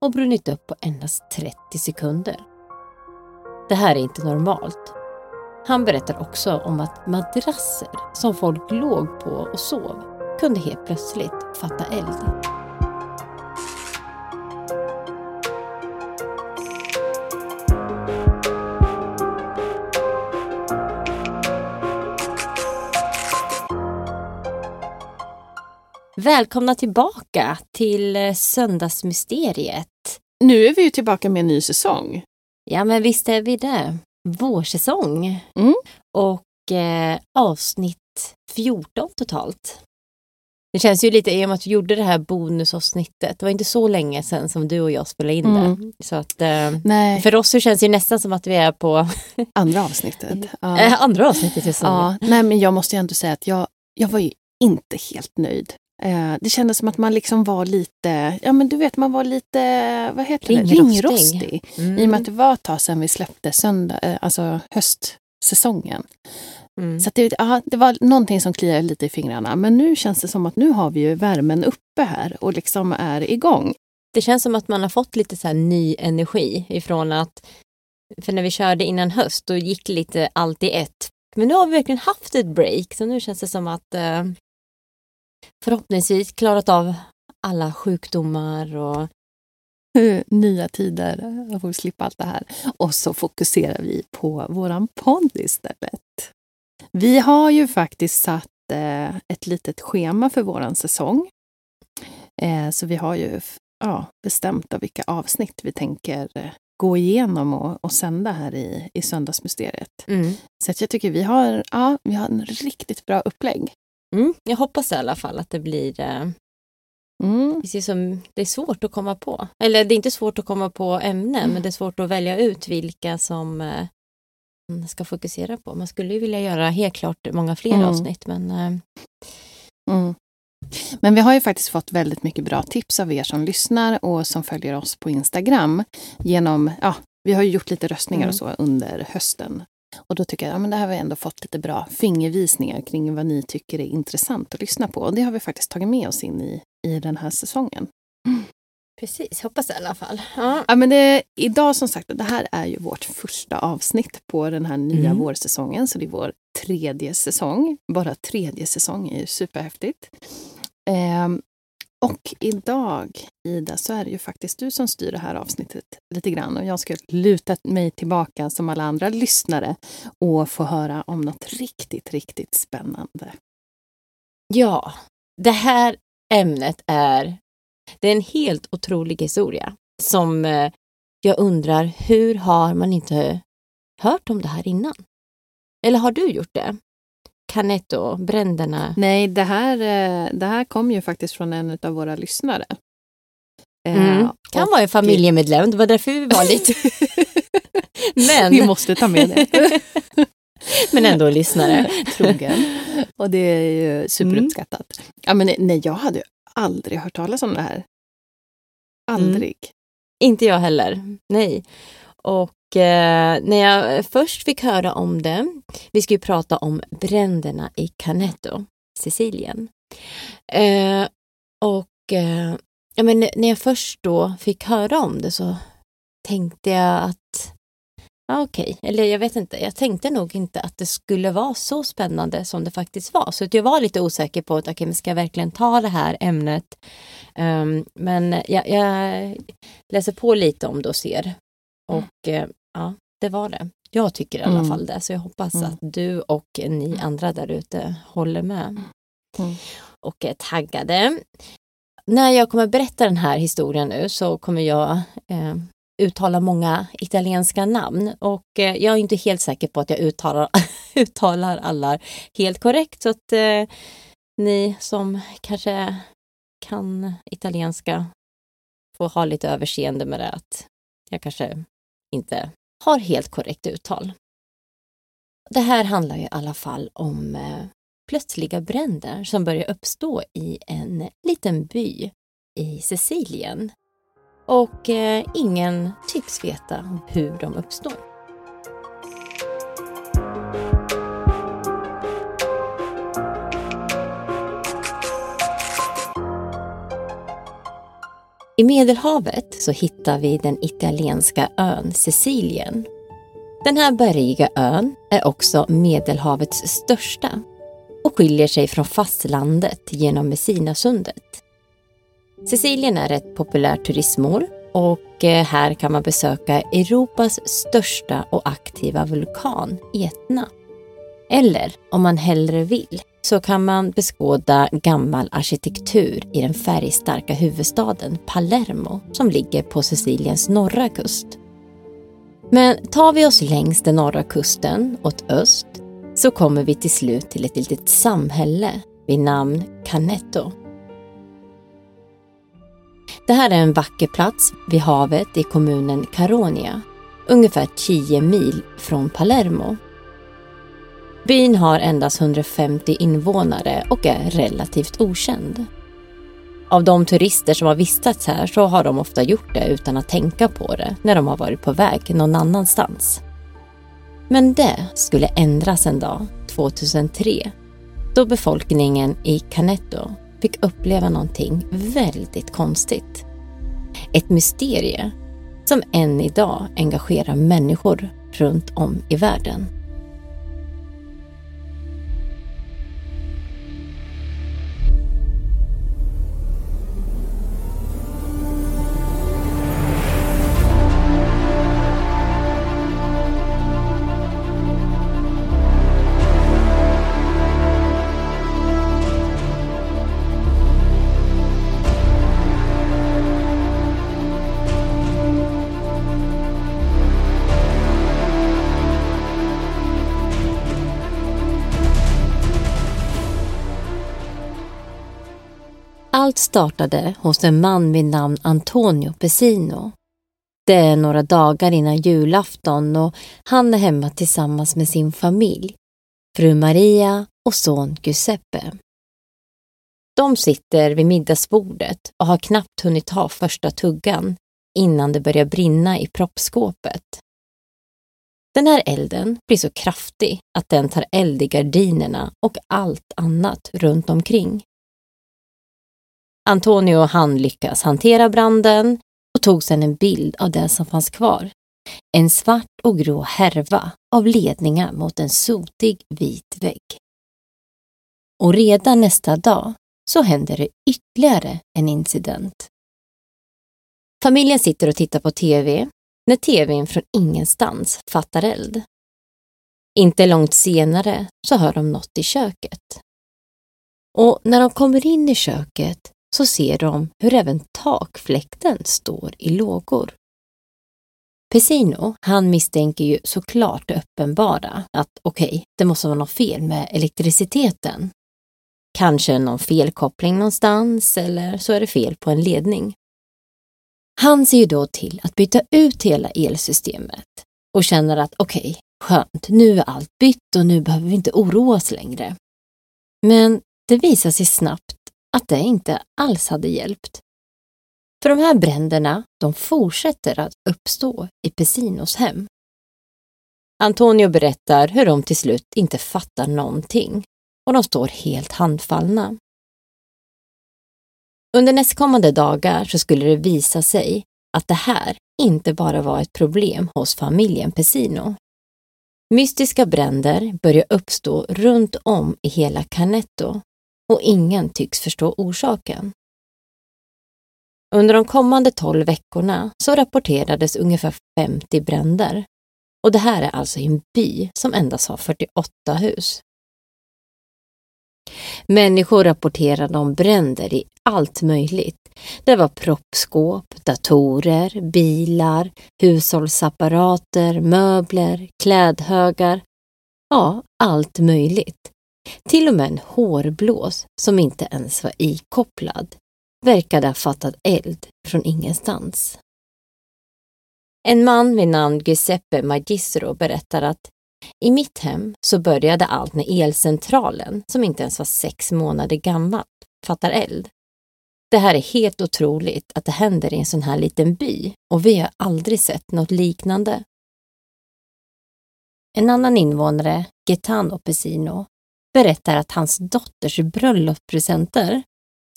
och brunnit upp på endast 30 sekunder. Det här är inte normalt. Han berättar också om att madrasser som folk låg på och sov kunde helt plötsligt fatta eld. Välkomna tillbaka till eh, Söndagsmysteriet. Nu är vi ju tillbaka med en ny säsong. Ja, men visst är vi det. Vårsäsong. Mm. Och eh, avsnitt 14 totalt. Det känns ju lite, i och med att vi gjorde det här bonusavsnittet, det var inte så länge sedan som du och jag spelade in Mm. det. Så att, eh, för oss så känns det nästan som att vi är på andra avsnittet. Ja. eh, andra avsnittet i säsongen. Ja, nej, men jag måste ju ändå säga att jag, jag var ju inte helt nöjd. Eh, det kändes som att man liksom var lite, ja men du vet man var lite, vad heter det, Ringrostig. ringrostig. Mm. I och med att det var ett tag sedan vi släppte söndag, eh, alltså höstsäsongen. Mm. Så det, ja, det var någonting som kliade lite i fingrarna. Men nu känns det som att nu har vi ju värmen uppe här och liksom är igång. Det känns som att man har fått lite så här ny energi ifrån att, för när vi körde innan höst då gick lite allt i ett. Men nu har vi verkligen haft ett break så nu känns det som att eh, förhoppningsvis klarat av alla sjukdomar och Nya tider, jag får slippa allt det här. Och så fokuserar vi på våran podd istället. Vi har ju faktiskt satt eh, ett litet schema för våran säsong. Eh, så vi har ju ja, bestämt av vilka avsnitt vi tänker eh, gå igenom och, och sända här i, i Söndagsmysteriet. mm. Så att jag tycker vi har, ja, vi har en riktigt bra upplägg. Mm, jag hoppas i alla fall att det blir eh, Mm. precis som det är svårt att komma på. Eller det är inte svårt att komma på ämnen men det är svårt att välja ut vilka som eh, man ska fokusera på. Man skulle ju vilja göra helt klart många fler Mm. avsnitt men eh, Mm. Men vi har ju faktiskt fått väldigt mycket bra tips av er som lyssnar och som följer oss på Instagram. Genom, ja, vi har ju gjort lite röstningar Mm. och så under hösten. Och då tycker jag ja, men det här har vi ändå fått lite bra fingervisningar kring vad ni tycker är intressant att lyssna på. Och det har vi faktiskt tagit med oss in i, i den här säsongen. precis, hoppas i alla fall. Ja. Ja, men det, idag som sagt, det här är ju vårt första avsnitt på den här nya Mm. vårsäsongen. Så det är vår tredje säsong. Bara tredje säsong är ju superhäftigt. Ehm, och idag, Ida, så är det ju faktiskt du som styr det här avsnittet lite grann. Och jag ska luta mig tillbaka som alla andra lyssnare och få höra om något riktigt, riktigt spännande. Ja, det här ämnet är, det är en helt otrolig historia som eh, jag undrar, hur har man inte hört om det här innan? Eller har du gjort det? Canetto, bränderna. Nej, det här, eh, det här kom ju faktiskt från en av våra lyssnare. Eh, Mm. Kan och- vara en familjemedlem, det var därför vi var lite... Men, Vi måste ta med det. men ändå lyssnare. Trogen. Och det är ju superuppskattat. Ja, men nej, jag hade ju aldrig hört talas om det här. Aldrig. Inte jag heller, nej. Och Eh, när jag först fick höra om det, vi ska ju prata om bränderna i Canetto, Sicilien. Eh, och eh, ja, men när jag först då fick höra om det så tänkte jag att Ja, Okej, okay. eller jag vet inte. Jag tänkte nog inte att det skulle vara så spännande som det faktiskt var. Så jag var lite osäker på att okay, ska jag verkligen ta det här ämnet? Um, men jag, jag, läser på lite om det och ser. Och eh, ja, det var det. Jag tycker i alla mm. fall det. Så jag hoppas mm. att du och ni andra där ute håller med. Mm. Och är taggade. När jag kommer berätta den här historien nu så kommer jag eh, uttala många italienska namn och eh, jag är inte helt säker på att jag uttalar, uttalar alla helt korrekt så att eh, ni som kanske kan italienska får ha lite överseende med det att jag kanske inte har helt korrekt uttal. Det här handlar ju i alla fall om eh, plötsliga bränder som börjar uppstå i en liten by i Sicilien och eh, ingen tycks veta hur de uppstår. I Medelhavet så hittar vi den italienska ön Sicilien. Den här bergiga ön är också Medelhavets största och skiljer sig från fastlandet genom Messinasundet. Sicilien är ett populärt turistmål och eh, här kan man besöka Europas största och aktiva vulkan, Etna. Eller om man hellre vill så kan man beskåda gammal arkitektur i den färgstarka huvudstaden Palermo som ligger på Siciliens norra kust. Men tar vi oss längs den norra kusten åt öst så kommer vi till slut till ett litet samhälle vid namn Canetto det här är en vacker plats vid havet i kommunen Caronia, ungefär 10 mil från Palermo. Byn har endast 150 invånare och är relativt okänd. Av de turister som har vistats här så har de ofta gjort det utan att tänka på det när de har varit på väg någon annanstans. Men det skulle ändras en dag, 2003, då befolkningen i Canetto fick uppleva någonting väldigt konstigt. Ett mysterie som än idag engagerar människor runt om i världen. Allt startade hos en man vid namn Antonio Pesino. Det är några dagar innan julafton och han är hemma tillsammans med sin familj, fru Maria och son Giuseppe. De sitter vid middagsbordet och har knappt hunnit ta första tuggan innan det börjar brinna i proppskåpet. Den här elden blir så kraftig att den tar eld i gardinerna och allt annat runt omkring. Antonio och han lyckas hantera branden och tog sedan en bild av det som fanns kvar. En svart och grå härva av ledningar mot en sotig vit vägg. Och redan nästa dag så händer det ytterligare en incident. Familjen sitter och tittar på TV när TVn från ingenstans fattar eld. Inte långt senare så hör de något i köket. Och när de kommer in i köket så ser de hur även takfläkten står i lågor. Pesino, han misstänker ju såklart det uppenbara, att okej, okay, det måste vara något fel med elektriciteten. Kanske någon felkoppling någonstans eller så är det fel på en ledning. Han ser ju då till att byta ut hela elsystemet och känner att okej, okay, skönt, nu är allt bytt och nu behöver vi inte oroa oss längre. Men det visar sig snabbt att det inte alls hade hjälpt. För de här bränderna, de fortsätter att uppstå i Pessinos hem Antonio berättar hur de till slut inte fattar någonting och de står helt handfallna. Under nästkommande dagar så skulle det visa sig att det här inte bara var ett problem hos familjen Pessino. Mystiska bränder börjar uppstå runt om i hela Canetto och ingen tycks förstå orsaken. Under de kommande 12 veckorna så rapporterades ungefär 50 bränder. Och det här är alltså i en by som endast har 48 hus. Människor rapporterade om bränder i allt möjligt. Det var proppskåp, datorer, bilar, hushållsapparater, möbler, klädhögar. Ja, allt möjligt. Till och med en hårblås som inte ens var ikopplad verkade ha fattat eld från ingenstans. En man vid namn Giuseppe Magistro berättar att i mitt hem så började allt när elcentralen, som inte ens var sex månader gammal, fattar eld. Det här är helt otroligt att det händer i en sån här liten by och vi har aldrig sett något liknande. En annan invånare, Gaetano Pesino, berättar att hans dotters bröllopspresenter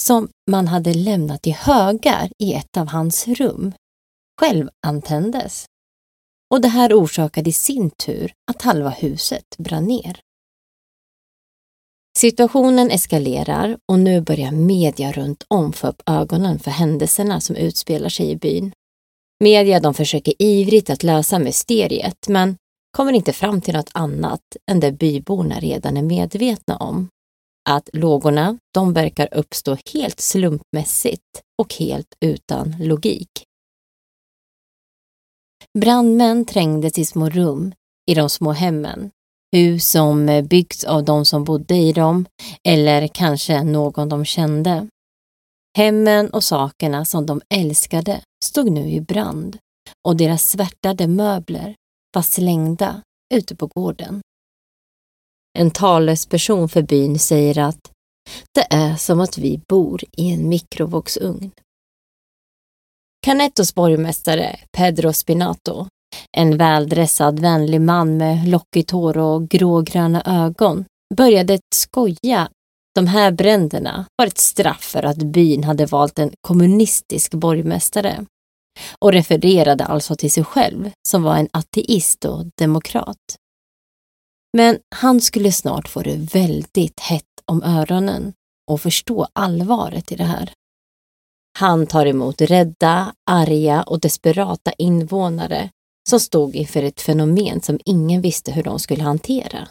som man hade lämnat i högar i ett av hans rum självantändes. Och det här orsakade i sin tur att halva huset brann ner. Situationen eskalerar och nu börjar media runt om få upp ögonen för händelserna som utspelar sig i byn. Media de försöker ivrigt att lösa mysteriet men kommer inte fram till något annat än det byborna redan är medvetna om att lågorna de verkar uppstå helt slumpmässigt och helt utan logik. Brandmän trängdes i små rum i de små hemmen. Hus som byggts av de som bodde i dem eller kanske någon de kände. Hemmen och sakerna som de älskade stod nu i brand och deras svärtade möbler var slängda ute på gården. En talesperson för byn säger att det är som att vi bor i en mikrovågsugn. Canettos borgmästare Pedro Spinato, en väldressad vänlig man med lockigt hår och grågröna ögon, började skoja. De här bränderna var ett straff för att byn hade valt en kommunistisk borgmästare och refererade alltså till sig själv som var en ateist och demokrat. Men han skulle snart få det väldigt hett om öronen och förstå allvaret i det här. Han tar emot rädda, arga och desperata invånare som stod inför ett fenomen som ingen visste hur de skulle hantera.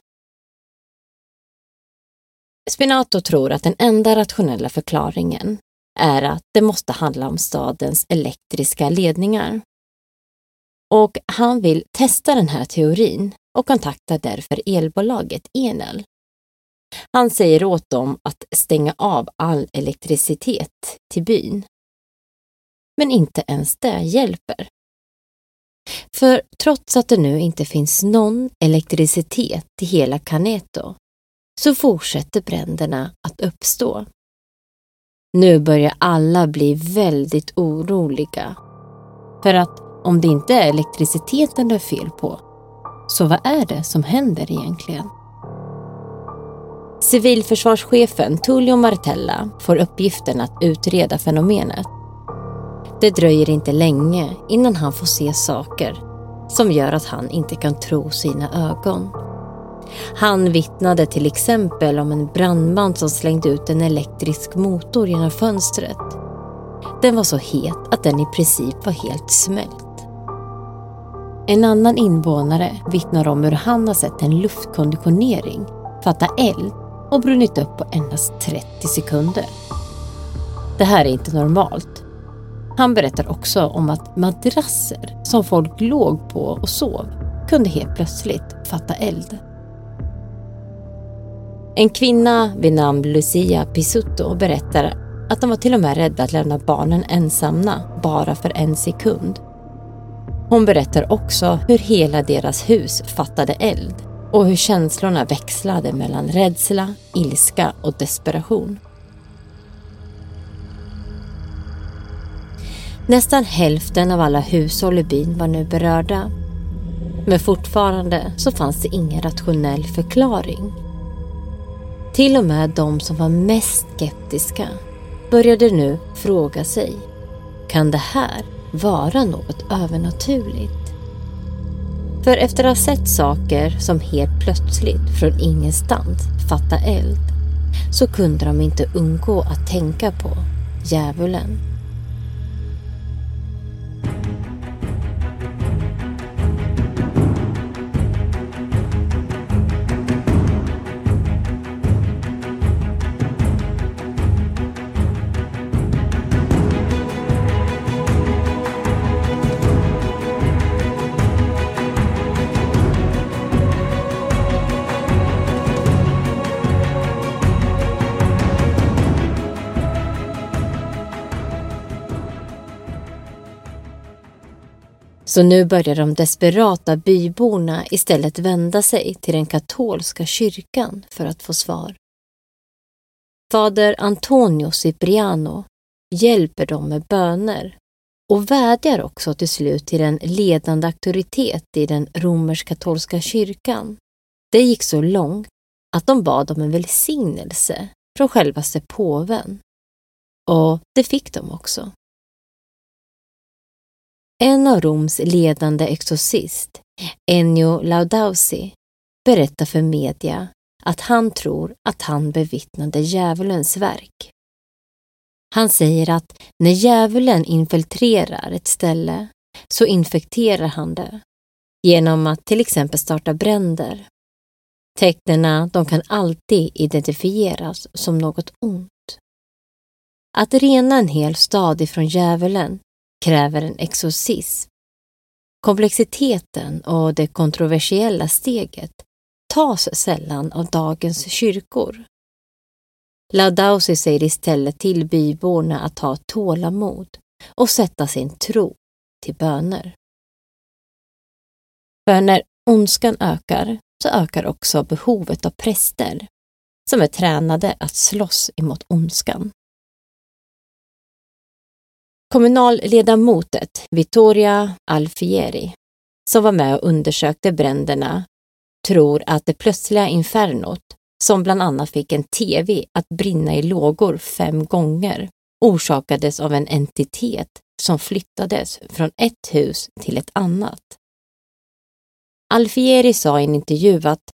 Spinato tror att den enda rationella förklaringen är att det måste handla om stadens elektriska ledningar. Och han vill testa den här teorin och kontaktar därför elbolaget Enel. Han säger åt dem att stänga av all elektricitet till byn. Men inte ens det hjälper. För trots att det nu inte finns någon elektricitet i hela Caneto så fortsätter bränderna att uppstå. Nu börjar alla bli väldigt oroliga. För att om det inte är elektriciteten det är fel på så vad är det som händer egentligen? Civilförsvarschefen Tullio Martella får uppgiften att utreda fenomenet. Det dröjer inte länge innan han får se saker som gör att han inte kan tro sina ögon. Han vittnade till exempel om en brandman som slängde ut en elektrisk motor genom fönstret. Den var så het att den i princip var helt smält. En annan invånare vittnar om hur han har sett en luftkonditionering fatta eld och brunnit upp på endast 30 sekunder. Det här är inte normalt. Han berättar också om att madrasser som folk låg på och sov kunde helt plötsligt fatta eld. En kvinna vid namn Lucia Pisutto berättar att de var till och med rädda att lämna barnen ensamma bara för en sekund hon berättar också hur hela deras hus fattade eld och hur känslorna växlade mellan rädsla, ilska och desperation. Nästan hälften av alla hushåll i byn var nu berörda. Men fortfarande så fanns det ingen rationell förklaring. Till och med de som var mest skeptiska började nu fråga sig, kan det här vara något övernaturligt? För efter att ha sett saker som helt plötsligt från ingenstans fatta eld så kunde de inte undgå att tänka på djävulen. Så nu börjar de desperata byborna istället vända sig till den katolska kyrkan för att få svar. Fader Antonio Cipriano hjälper dem med böner och vädjar också till slut till en ledande auktoritet i den romersk-katolska kyrkan. Det gick så långt att de bad om en välsignelse från självaste påven. Och det fick de också. En av Roms ledande exorcist, Ennio Laudausi, berättar för media att han tror att han bevittnade djävulens verk. Han säger att när djävulen infiltrerar ett ställe så infekterar han det genom att till exempel starta bränder. Tecknena de kan alltid identifieras som något ont. Att rena en hel stad ifrån djävulen kräver en exorcism. Komplexiteten och det kontroversiella steget tas sällan av dagens kyrkor. Laudausi säger istället till byborna att ha tålamod och sätta sin tro till böner. För när ondskan ökar så ökar också behovet av präster som är tränade att slåss emot ondskan. Kommunalledamotet Vittoria Alfieri, som var med och undersökte bränderna, tror att det plötsliga infernot, som bland annat fick en TV att brinna i lågor fem gånger, orsakades av en entitet som flyttades från ett hus till ett annat. Alfieri sa i en intervju att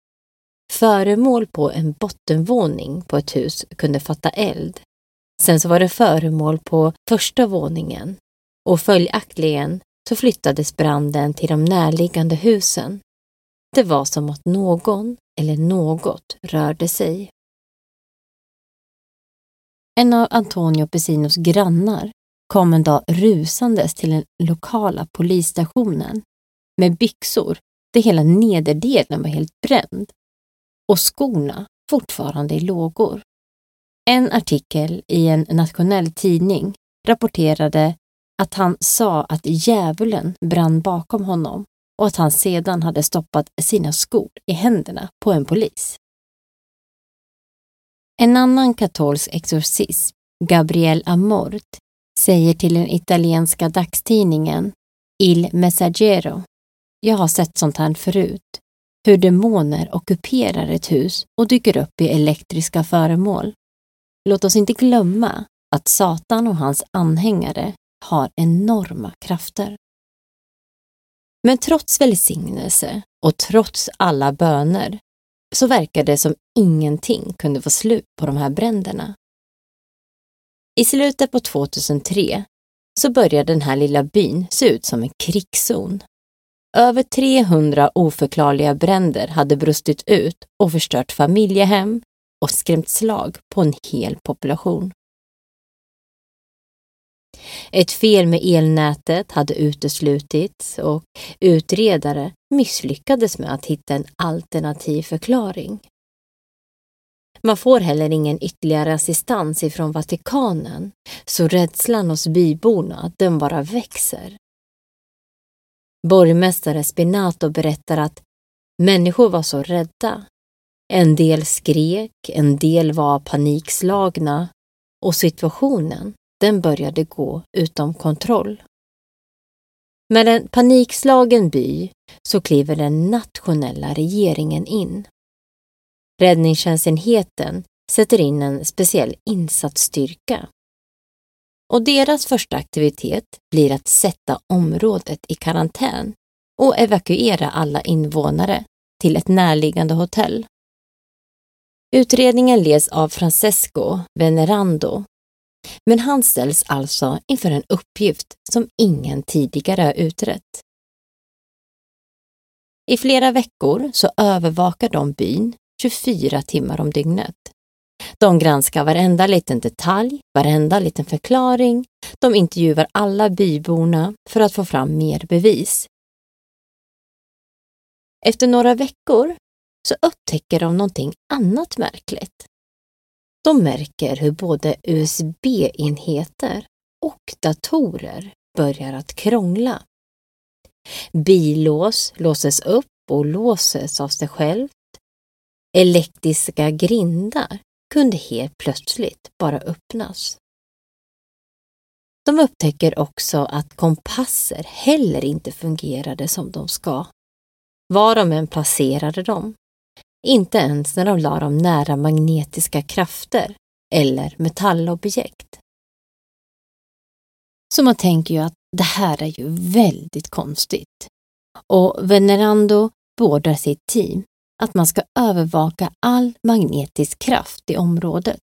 föremål på en bottenvåning på ett hus kunde fatta eld Sen så var det föremål på första våningen och följaktligen så flyttades branden till de närliggande husen. Det var som att någon eller något rörde sig. En av Antonio Pesinos grannar kom en dag rusandes till den lokala polisstationen med byxor där hela nederdelen var helt bränd och skorna fortfarande i lågor. En artikel i en nationell tidning rapporterade att han sa att djävulen brann bakom honom och att han sedan hade stoppat sina skor i händerna på en polis. En annan katolsk exorcism, Gabriel Amort, säger till den italienska dagstidningen Il Messaggero. Jag har sett sånt här förut. Hur demoner ockuperar ett hus och dyker upp i elektriska föremål. Låt oss inte glömma att Satan och hans anhängare har enorma krafter. Men trots välsignelse och trots alla böner så verkar det som ingenting kunde få slut på de här bränderna. I slutet på 2003 så började den här lilla byn se ut som en krigszon. Över 300 oförklarliga bränder hade brustit ut och förstört familjehem, och skrämt slag på en hel population. Ett fel med elnätet hade uteslutits och utredare misslyckades med att hitta en alternativ förklaring. Man får heller ingen ytterligare assistans ifrån Vatikanen, så rädslan hos byborna den bara växer. Borgmästare Spinato berättar att människor var så rädda en del skrek, en del var panikslagna och situationen den började gå utom kontroll. Med en panikslagen by så kliver den nationella regeringen in. Räddningstjänstenheten sätter in en speciell insatsstyrka. Och deras första aktivitet blir att sätta området i karantän och evakuera alla invånare till ett närliggande hotell. Utredningen leds av Francesco Venerando, men han ställs alltså inför en uppgift som ingen tidigare har utrett. I flera veckor så övervakar de byn 24 timmar om dygnet. De granskar varenda liten detalj, varenda liten förklaring. De intervjuar alla byborna för att få fram mer bevis. Efter några veckor så upptäcker de någonting annat märkligt. De märker hur både USB-enheter och datorer börjar att krångla. Billås låses upp och låses av sig självt. Elektriska grindar kunde helt plötsligt bara öppnas. De upptäcker också att kompasser heller inte fungerade som de ska. Var de än placerade dem. Inte ens när de la dem nära magnetiska krafter eller metallobjekt. Så man tänker ju att det här är ju väldigt konstigt. Och Venerando beordrar sitt team att man ska övervaka all magnetisk kraft i området.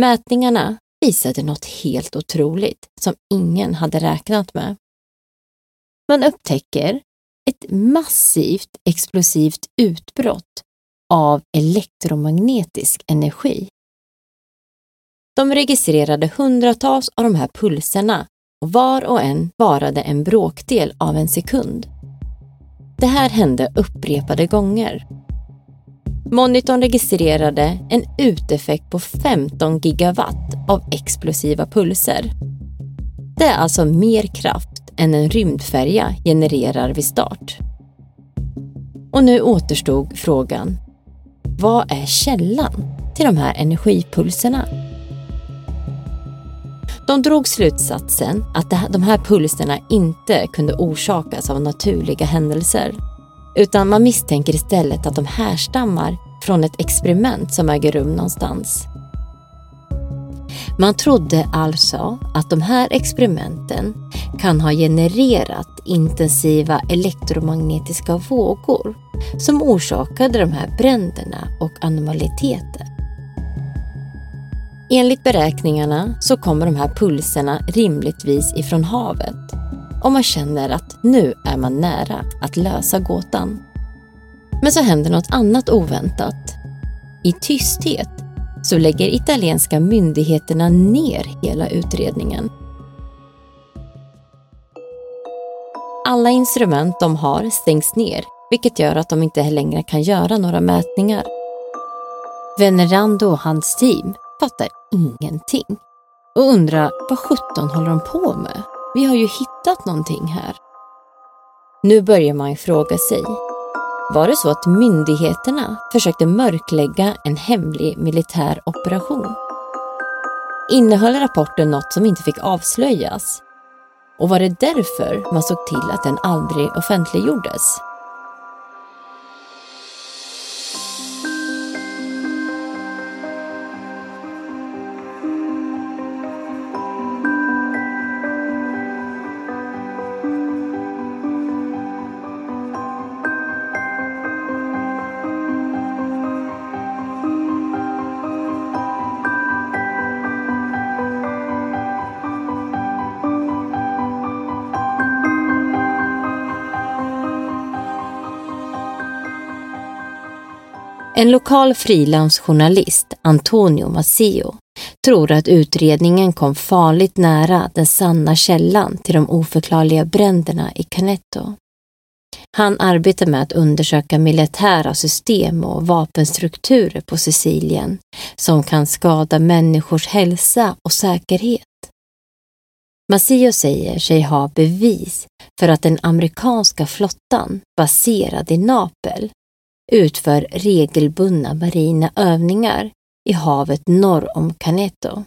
Mätningarna visade något helt otroligt som ingen hade räknat med. Man upptäcker ett massivt explosivt utbrott av elektromagnetisk energi. De registrerade hundratals av de här pulserna och var och en varade en bråkdel av en sekund. Det här hände upprepade gånger. Monitorn registrerade en uteffekt på 15 gigawatt av explosiva pulser. Det är alltså mer kraft än en rymdfärja genererar vid start. Och nu återstod frågan, vad är källan till de här energipulserna? De drog slutsatsen att de här pulserna inte kunde orsakas av naturliga händelser. Utan man misstänker istället att de härstammar från ett experiment som äger rum någonstans. Man trodde alltså att de här experimenten kan ha genererat intensiva elektromagnetiska vågor som orsakade de här bränderna och anomaliteter. Enligt beräkningarna så kommer de här pulserna rimligtvis ifrån havet och man känner att nu är man nära att lösa gåtan. Men så händer något annat oväntat. I tysthet så lägger italienska myndigheterna ner hela utredningen. Alla instrument de har stängs ner, vilket gör att de inte längre kan göra några mätningar. Venerando och hans team fattar ingenting och undrar vad sjutton håller de på med? Vi har ju hittat någonting här. Nu börjar man ju fråga sig. Var det så att myndigheterna försökte mörklägga en hemlig militär operation? Innehöll rapporten något som inte fick avslöjas? Och var det därför man såg till att den aldrig offentliggjordes? En lokal frilansjournalist, Antonio Massio, tror att utredningen kom farligt nära den sanna källan till de oförklarliga bränderna i Canetto. Han arbetar med att undersöka militära system och vapenstrukturer på Sicilien som kan skada människors hälsa och säkerhet. Massio säger sig ha bevis för att den amerikanska flottan baserad i Napel utför regelbundna marina övningar i havet norr om Caneto.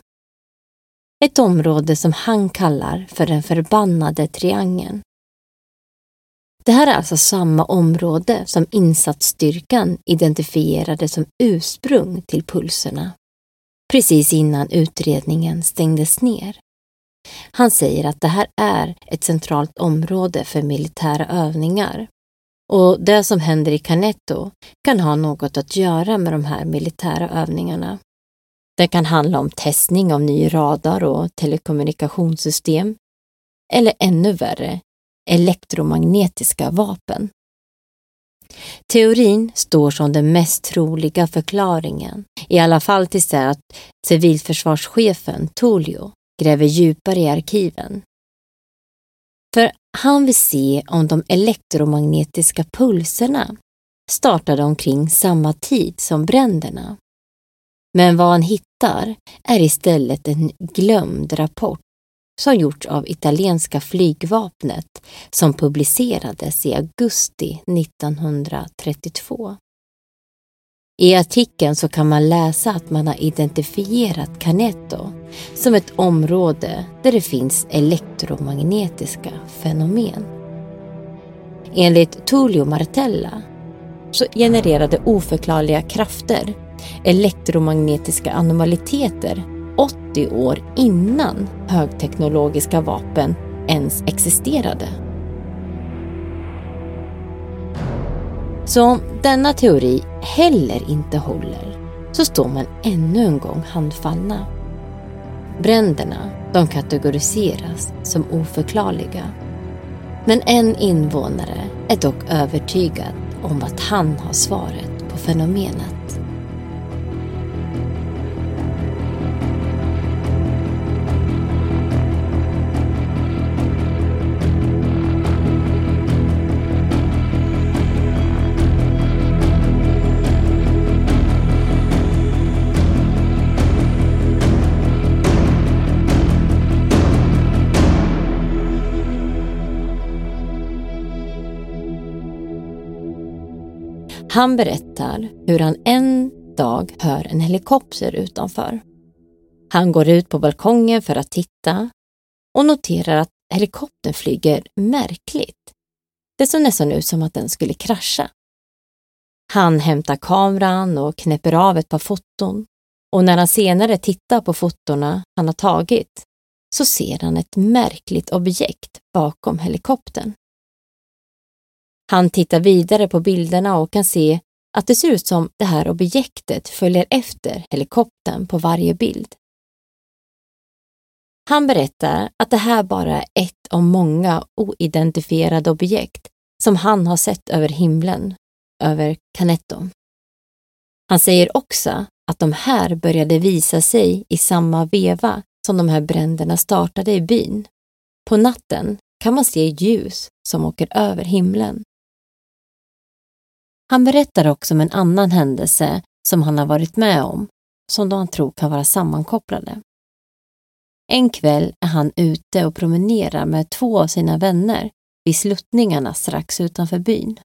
Ett område som han kallar för den förbannade triangeln. Det här är alltså samma område som insatsstyrkan identifierade som ursprung till pulserna, precis innan utredningen stängdes ner. Han säger att det här är ett centralt område för militära övningar och det som händer i Canetto kan ha något att göra med de här militära övningarna. Det kan handla om testning av ny radar och telekommunikationssystem eller ännu värre, elektromagnetiska vapen. Teorin står som den mest troliga förklaringen, i alla fall tills det att civilförsvarschefen Tullio gräver djupare i arkiven. Han vill se om de elektromagnetiska pulserna startade omkring samma tid som bränderna. Men vad han hittar är istället en glömd rapport som gjorts av italienska flygvapnet som publicerades i augusti 1932. I artikeln så kan man läsa att man har identifierat Canetto som ett område där det finns elektromagnetiska fenomen. Enligt Tullio Martella så genererade oförklarliga krafter elektromagnetiska anomaliteter 80 år innan högteknologiska vapen ens existerade. Så om denna teori heller inte håller så står man ännu en gång handfallna. Bränderna de kategoriseras som oförklarliga. Men en invånare är dock övertygad om att han har svaret på fenomenet. Han berättar hur han en dag hör en helikopter utanför. Han går ut på balkongen för att titta och noterar att helikoptern flyger märkligt. Det såg nästan ut som att den skulle krascha. Han hämtar kameran och knäpper av ett par foton och när han senare tittar på fotona han har tagit så ser han ett märkligt objekt bakom helikoptern. Han tittar vidare på bilderna och kan se att det ser ut som det här objektet följer efter helikoptern på varje bild. Han berättar att det här bara är ett av många oidentifierade objekt som han har sett över himlen, över Canetto. Han säger också att de här började visa sig i samma veva som de här bränderna startade i byn. På natten kan man se ljus som åker över himlen. Han berättar också om en annan händelse som han har varit med om, som de han tror kan vara sammankopplade. En kväll är han ute och promenerar med två av sina vänner vid sluttningarna strax utanför byn.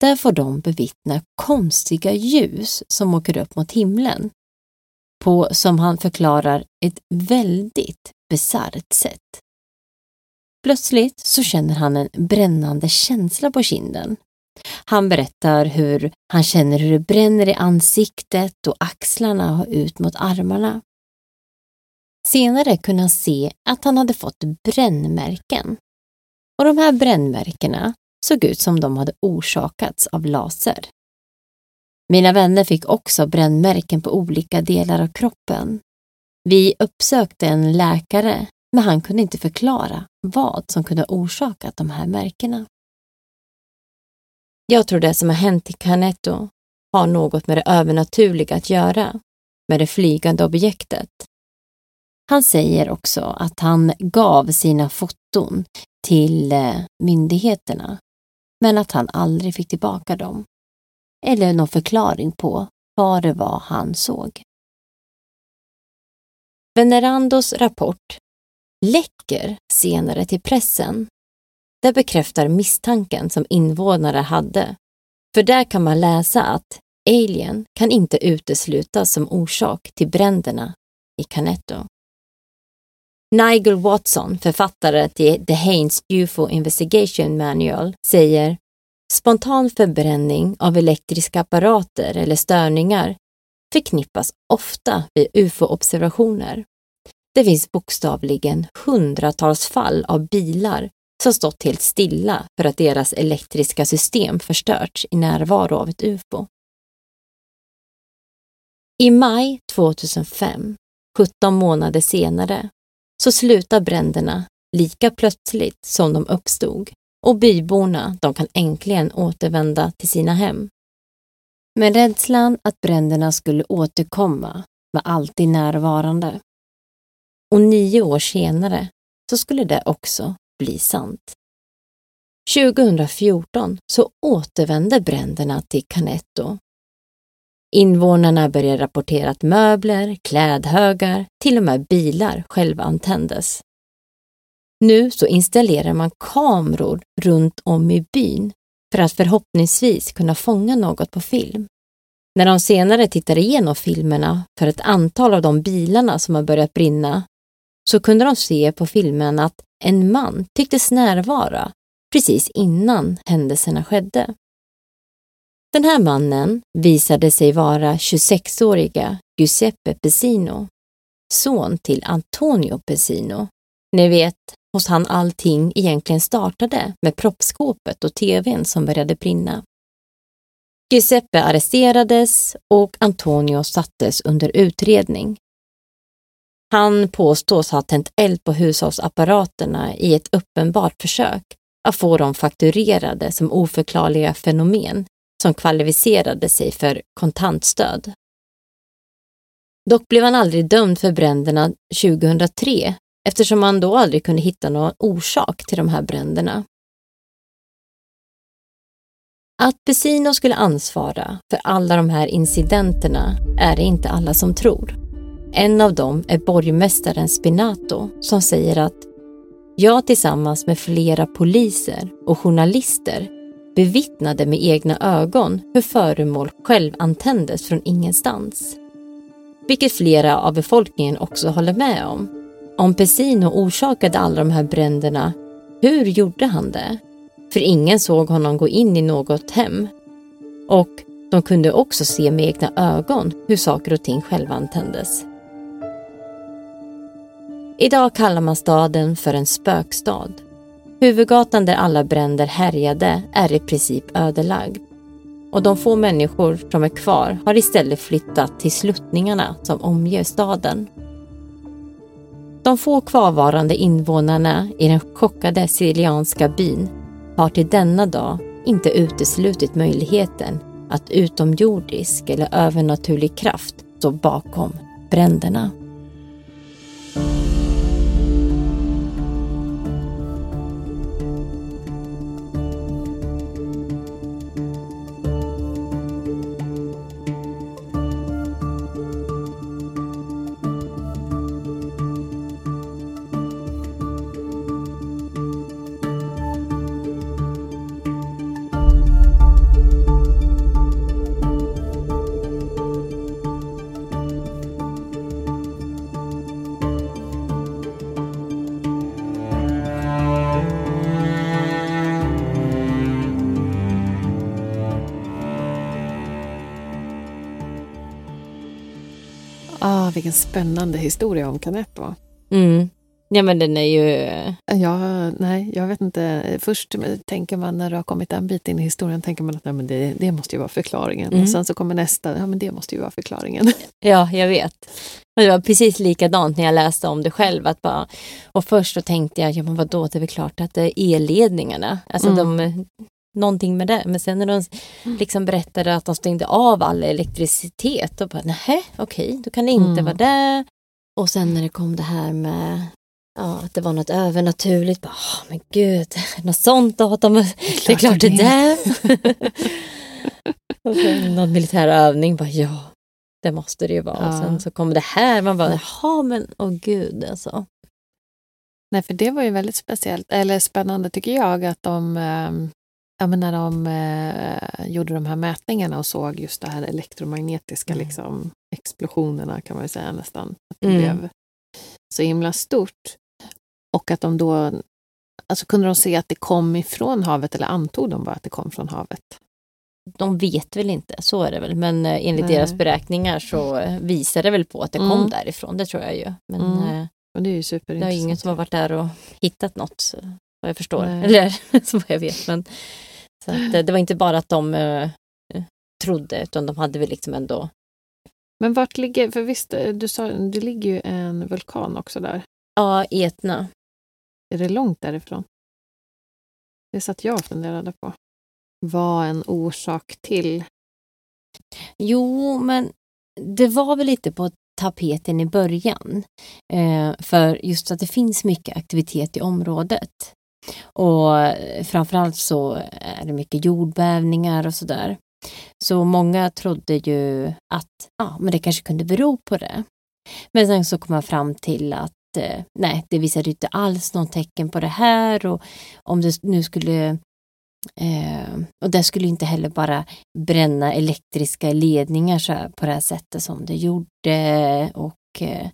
Där får de bevittna konstiga ljus som åker upp mot himlen på, som han förklarar, ett väldigt bisarrt sätt. Plötsligt så känner han en brännande känsla på kinden han berättar hur han känner hur det bränner i ansiktet och axlarna och ut mot armarna. Senare kunde han se att han hade fått brännmärken. Och de här brännmärkena såg ut som de hade orsakats av laser. Mina vänner fick också brännmärken på olika delar av kroppen. Vi uppsökte en läkare, men han kunde inte förklara vad som kunde ha orsakat de här märkena. Jag tror det som har hänt i Canetto har något med det övernaturliga att göra, med det flygande objektet. Han säger också att han gav sina foton till eh, myndigheterna, men att han aldrig fick tillbaka dem. Eller någon förklaring på vad det var han såg. Venerandos rapport läcker senare till pressen det bekräftar misstanken som invånare hade. För där kan man läsa att Alien kan inte uteslutas som orsak till bränderna i Canetto. Nigel Watson, författare till The Haynes UFO Investigation Manual, säger Spontan förbränning av elektriska apparater eller störningar förknippas ofta vid ufo-observationer. Det finns bokstavligen hundratals fall av bilar som stått helt stilla för att deras elektriska system förstörts i närvaro av ett ufo. I maj 2005, 17 månader senare, så slutar bränderna lika plötsligt som de uppstod och byborna de kan äntligen återvända till sina hem. Men rädslan att bränderna skulle återkomma var alltid närvarande. Och nio år senare så skulle det också bli sant. 2014 så återvände bränderna till Canetto. Invånarna började rapportera att möbler, klädhögar, till och med bilar självantändes. Nu så installerar man kameror runt om i byn för att förhoppningsvis kunna fånga något på film. När de senare tittar igenom filmerna för ett antal av de bilarna som har börjat brinna så kunde de se på filmen att en man tycktes närvara precis innan händelserna skedde. Den här mannen visade sig vara 26-åriga Giuseppe Pesino, son till Antonio Pesino. Ni vet, hos han allting egentligen startade med proppskåpet och tvn som började brinna. Giuseppe arresterades och Antonio sattes under utredning. Han påstås ha tänt eld på hushållsapparaterna i ett uppenbart försök att få dem fakturerade som oförklarliga fenomen som kvalificerade sig för kontantstöd. Dock blev han aldrig dömd för bränderna 2003 eftersom man då aldrig kunde hitta någon orsak till de här bränderna. Att Pesino skulle ansvara för alla de här incidenterna är det inte alla som tror. En av dem är borgmästaren Spinato som säger att jag tillsammans med flera poliser och journalister bevittnade med egna ögon hur föremål självantändes från ingenstans. Vilket flera av befolkningen också håller med om. Om Pessino orsakade alla de här bränderna, hur gjorde han det? För ingen såg honom gå in i något hem. Och de kunde också se med egna ögon hur saker och ting självantändes. Idag kallar man staden för en spökstad. Huvudgatan där alla bränder härjade är i princip ödelagd. Och de få människor som är kvar har istället flyttat till sluttningarna som omger staden. De få kvarvarande invånarna i den chockade sicilianska byn har till denna dag inte uteslutit möjligheten att utomjordisk eller övernaturlig kraft står bakom bränderna. Vilken spännande historia om Canetto. Mm. Ja men den är ju... Ja, nej, jag vet inte. Först tänker man när du har kommit en bit in i historien, tänker man att nej, men det, det måste ju vara förklaringen. Mm. Och sen så kommer nästa, ja men det måste ju vara förklaringen. Ja, jag vet. Och det var precis likadant när jag läste om det själv. Att bara, och först så tänkte jag, ja men vadå, det är väl klart att det är elledningarna. Alltså Mm. de, någonting med det. Men sen när de liksom berättade att de stängde av all elektricitet, då bara, nej, okej, då kan det inte Mm. vara det. Och sen när det kom det här med ja, att det var något övernaturligt, bara, åh, men gud, något sånt datum, det är klart det är det. och sen någon militär övning, bara ja, det måste det ju vara. Och Ja. sen så kom det här, man bara, jaha men åh gud alltså. Nej, för det var ju väldigt speciellt, eller spännande tycker jag, att de, eh, ja, men när de eh, gjorde de här mätningarna och såg just det här elektromagnetiska Mm. liksom, explosionerna kan man ju säga nästan. Att det Mm. blev så himla stort. Och att de då... Alltså kunde de se att det kom ifrån havet eller antog de bara att det kom från havet? De vet väl inte, så är det väl. Men eh, enligt Nej. deras beräkningar så visar det väl på att det kom Mm. därifrån. Det tror jag ju. Men Mm. eh, Och det är ju det är superintressant. ingen som har varit där och hittat något, så, vad jag förstår. Nej. Eller vad jag vet. Men, så att, eh, det var inte bara att de eh, trodde, utan de hade väl liksom ändå Men vart ligger... För visst, eh, du sa det ligger ju en vulkan också där. Ja, Etna. Är det långt därifrån? Det satt jag och funderade på. Vad en orsak till... Jo, men det var väl lite på tapeten i början. Eh, för just att det finns mycket aktivitet i området. Och eh, framförallt så är det mycket jordbävningar och sådär. Så många trodde ju att ja, men det kanske kunde bero på det. Men sen så kom man fram till att eh, nej, det visade inte alls någon tecken på det här och om det nu skulle Eh, och det skulle inte heller bara bränna elektriska ledningar så här, på det här sättet som det gjorde. Och, eh,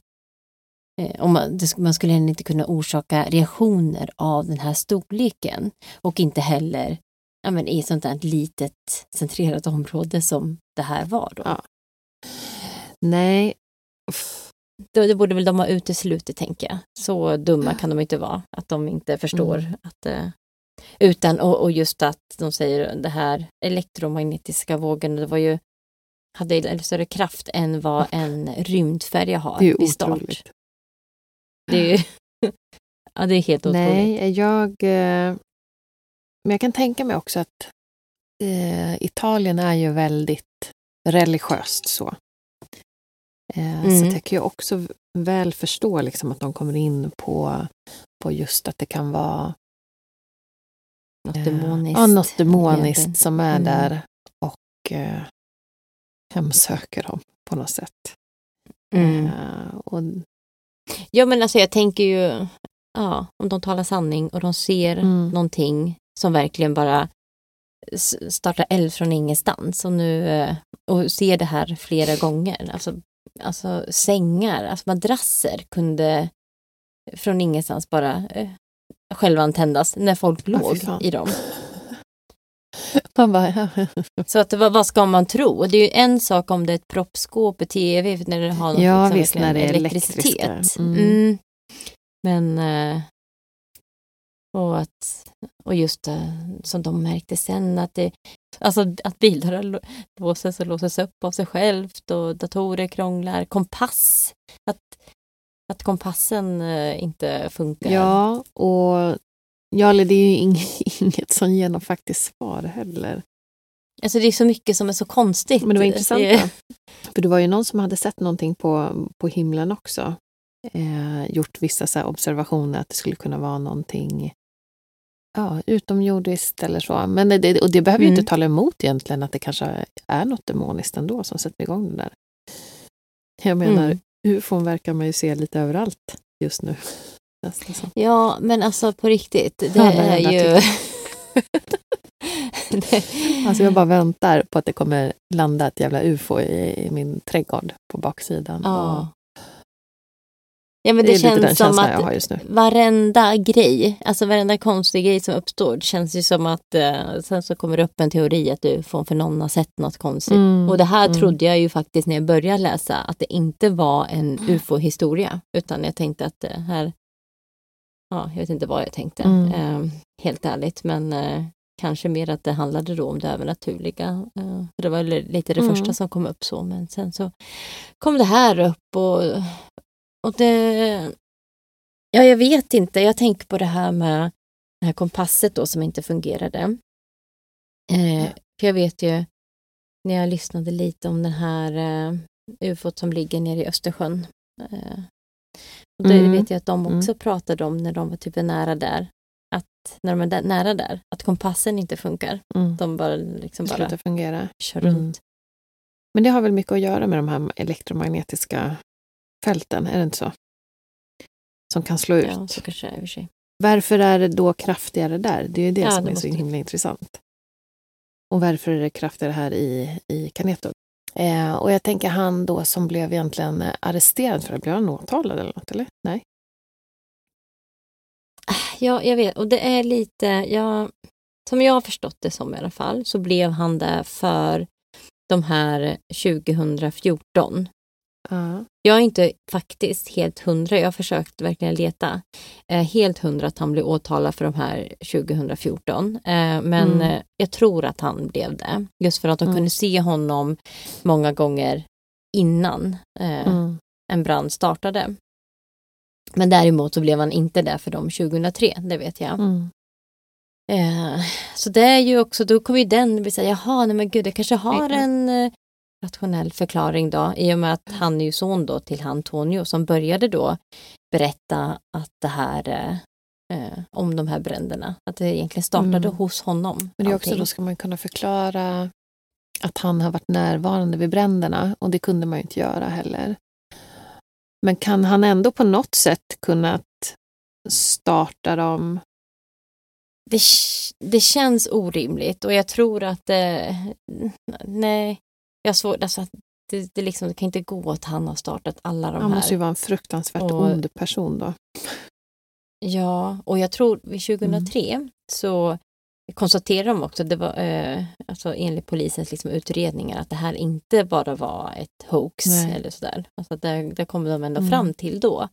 om man, man skulle heller inte kunna orsaka reaktioner av den här storleken. Och inte heller ja, men, i sånt där litet centrerat område som det här var. Då. Ja. Nej. Uff. Det, borde väl de ha uteslutit, tänker jag. Så dumma kan de inte vara, att de inte förstår Mm. att eh, utan, och, och just att de säger det här elektromagnetiska vågen, det var ju hade större kraft än vad en rymdfärja har vid start. otroligt. Det är, ja, det är helt otroligt. Nej, jag... Eh, men jag kan tänka mig också att eh, Italien är ju väldigt religiöst så. Eh, Så Mm. jag kan ju också väl förstå liksom att de kommer in på, på just att det kan vara Något eh, demoniskt. Ja, något demoniskt som är Mm. där och eh, hemsöker dem på något sätt. Mm. Eh, och, Ja men alltså jag tänker ju, ja, om de talar sanning och de ser Mm. någonting som verkligen bara startar eld från ingenstans och nu eh, och ser det här flera gånger. Alltså, alltså sängar, alltså madrasser kunde från ingenstans bara eh, självantändas när folk låg i dem. man bara, Så att, vad, vad ska man tro? Det är ju en sak om det är ett proppskåp i tv när det har något Ja, liksom visst, när det är elektricitet. Mm. Mm. Men eh, och, att, och just det som de märkte sen att det Alltså att bilar lå- låses och låses upp av sig självt och datorer krånglar. Kompass. Att, att kompassen eh, inte funkar. Ja, och ja, eller det är ju inget, som ger något faktiskt svar heller. Alltså det är så mycket som är så konstigt. Men det var intressant. Det-. För det var ju någon som hade sett någonting på, på himlen också. Eh, gjort vissa så observationer att det skulle kunna vara någonting ja, utomjordiskt eller så. Men det- och det behöver ju Mm. inte tala emot egentligen att det kanske är något demoniskt ändå som sätter igång det där. Jag menar, Mm. ufon verkar man ju se lite överallt just nu. Som. Ja, men alltså på riktigt. Det Alla är ju... det, Alltså jag bara väntar på att det kommer landa ett jävla ufo i, i min trädgård på baksidan. ja. Och ja, men det det, känns som att varenda grej, alltså varenda konstig grej som uppstår, det känns ju som att eh, sen så kommer det upp en teori att du får för någon har sett något konstigt. Mm, Och det här mm. trodde jag ju faktiskt när jag började läsa att det inte var en ufo-historia, utan jag tänkte att det här, ja, jag vet inte vad jag tänkte, Mm. eh, helt ärligt, men eh, kanske mer att det handlade då om det övernaturliga. Eh, det var li- lite det Mm. första som kom upp så, men sen så kom det här upp och, och det, ja jag vet inte, jag tänker på det här med det här kompasset då som inte fungerade. Eh, för jag vet ju när jag lyssnade lite om den här eh, ufot som ligger nere i Östersjön. Och det Mm. vet jag att de Mm. också pratade om när de var typ nära där. Att när de är där, nära där, att kompassen inte funkar. Mm. De bara, liksom bara Sluta fungera. kör Mm. runt. Men det har väl mycket att göra med de här elektromagnetiska fälten, är det inte så? Som kan slå ut. Ja, så kanske det är i och för sig. Varför är det då kraftigare där? Det är ju det Ja, som det är så himla intressant. Och varför är det kraftigare här i, i Caneto? Eh, och jag tänker han då som blev egentligen eh, arresterad för det, blev han åtalad eller något? Eller? Nej? Ah, ja, jag vet. Och det är lite, ja, som jag har förstått det som i alla fall, så blev han det för de här 2014. Ja. Jag är inte faktiskt helt hundra, jag har försökt verkligen leta, eh, helt hundra att han blev åtalad för de här 2014. Eh, men Mm. eh, jag tror att han blev det. Just för att de Mm. kunde se honom många gånger innan eh, Mm. en brand startade. Men däremot så blev han inte det för dem 2003, det vet jag. Mm. Eh, så det är ju också, då kommer ju den bli såhär, jaha, nej men gud, jag kanske har en eh, rationell förklaring då, i och med att han är ju son då till Antonio som började då berätta att det här eh, eh, om de här bränderna, att det egentligen startade Mm. hos honom. Men det är också då ska man kunna förklara att han har varit närvarande vid bränderna och det kunde man ju inte göra heller. Men kan han ändå på något sätt kunnat starta dem? det, det känns orimligt och jag tror att det, nej, jag svårt, alltså att det, det, liksom, det kan inte gå att han har startat alla de Han här. måste ju vara en fruktansvärt Och- ond person då. Ja, och jag tror vid 2003 Mm. så konstaterar de också, det var eh, alltså enligt polisens liksom utredningar, att det här inte bara var ett hoax Nej. eller sådär. Alltså det, det kommer de ändå Mm. fram till då.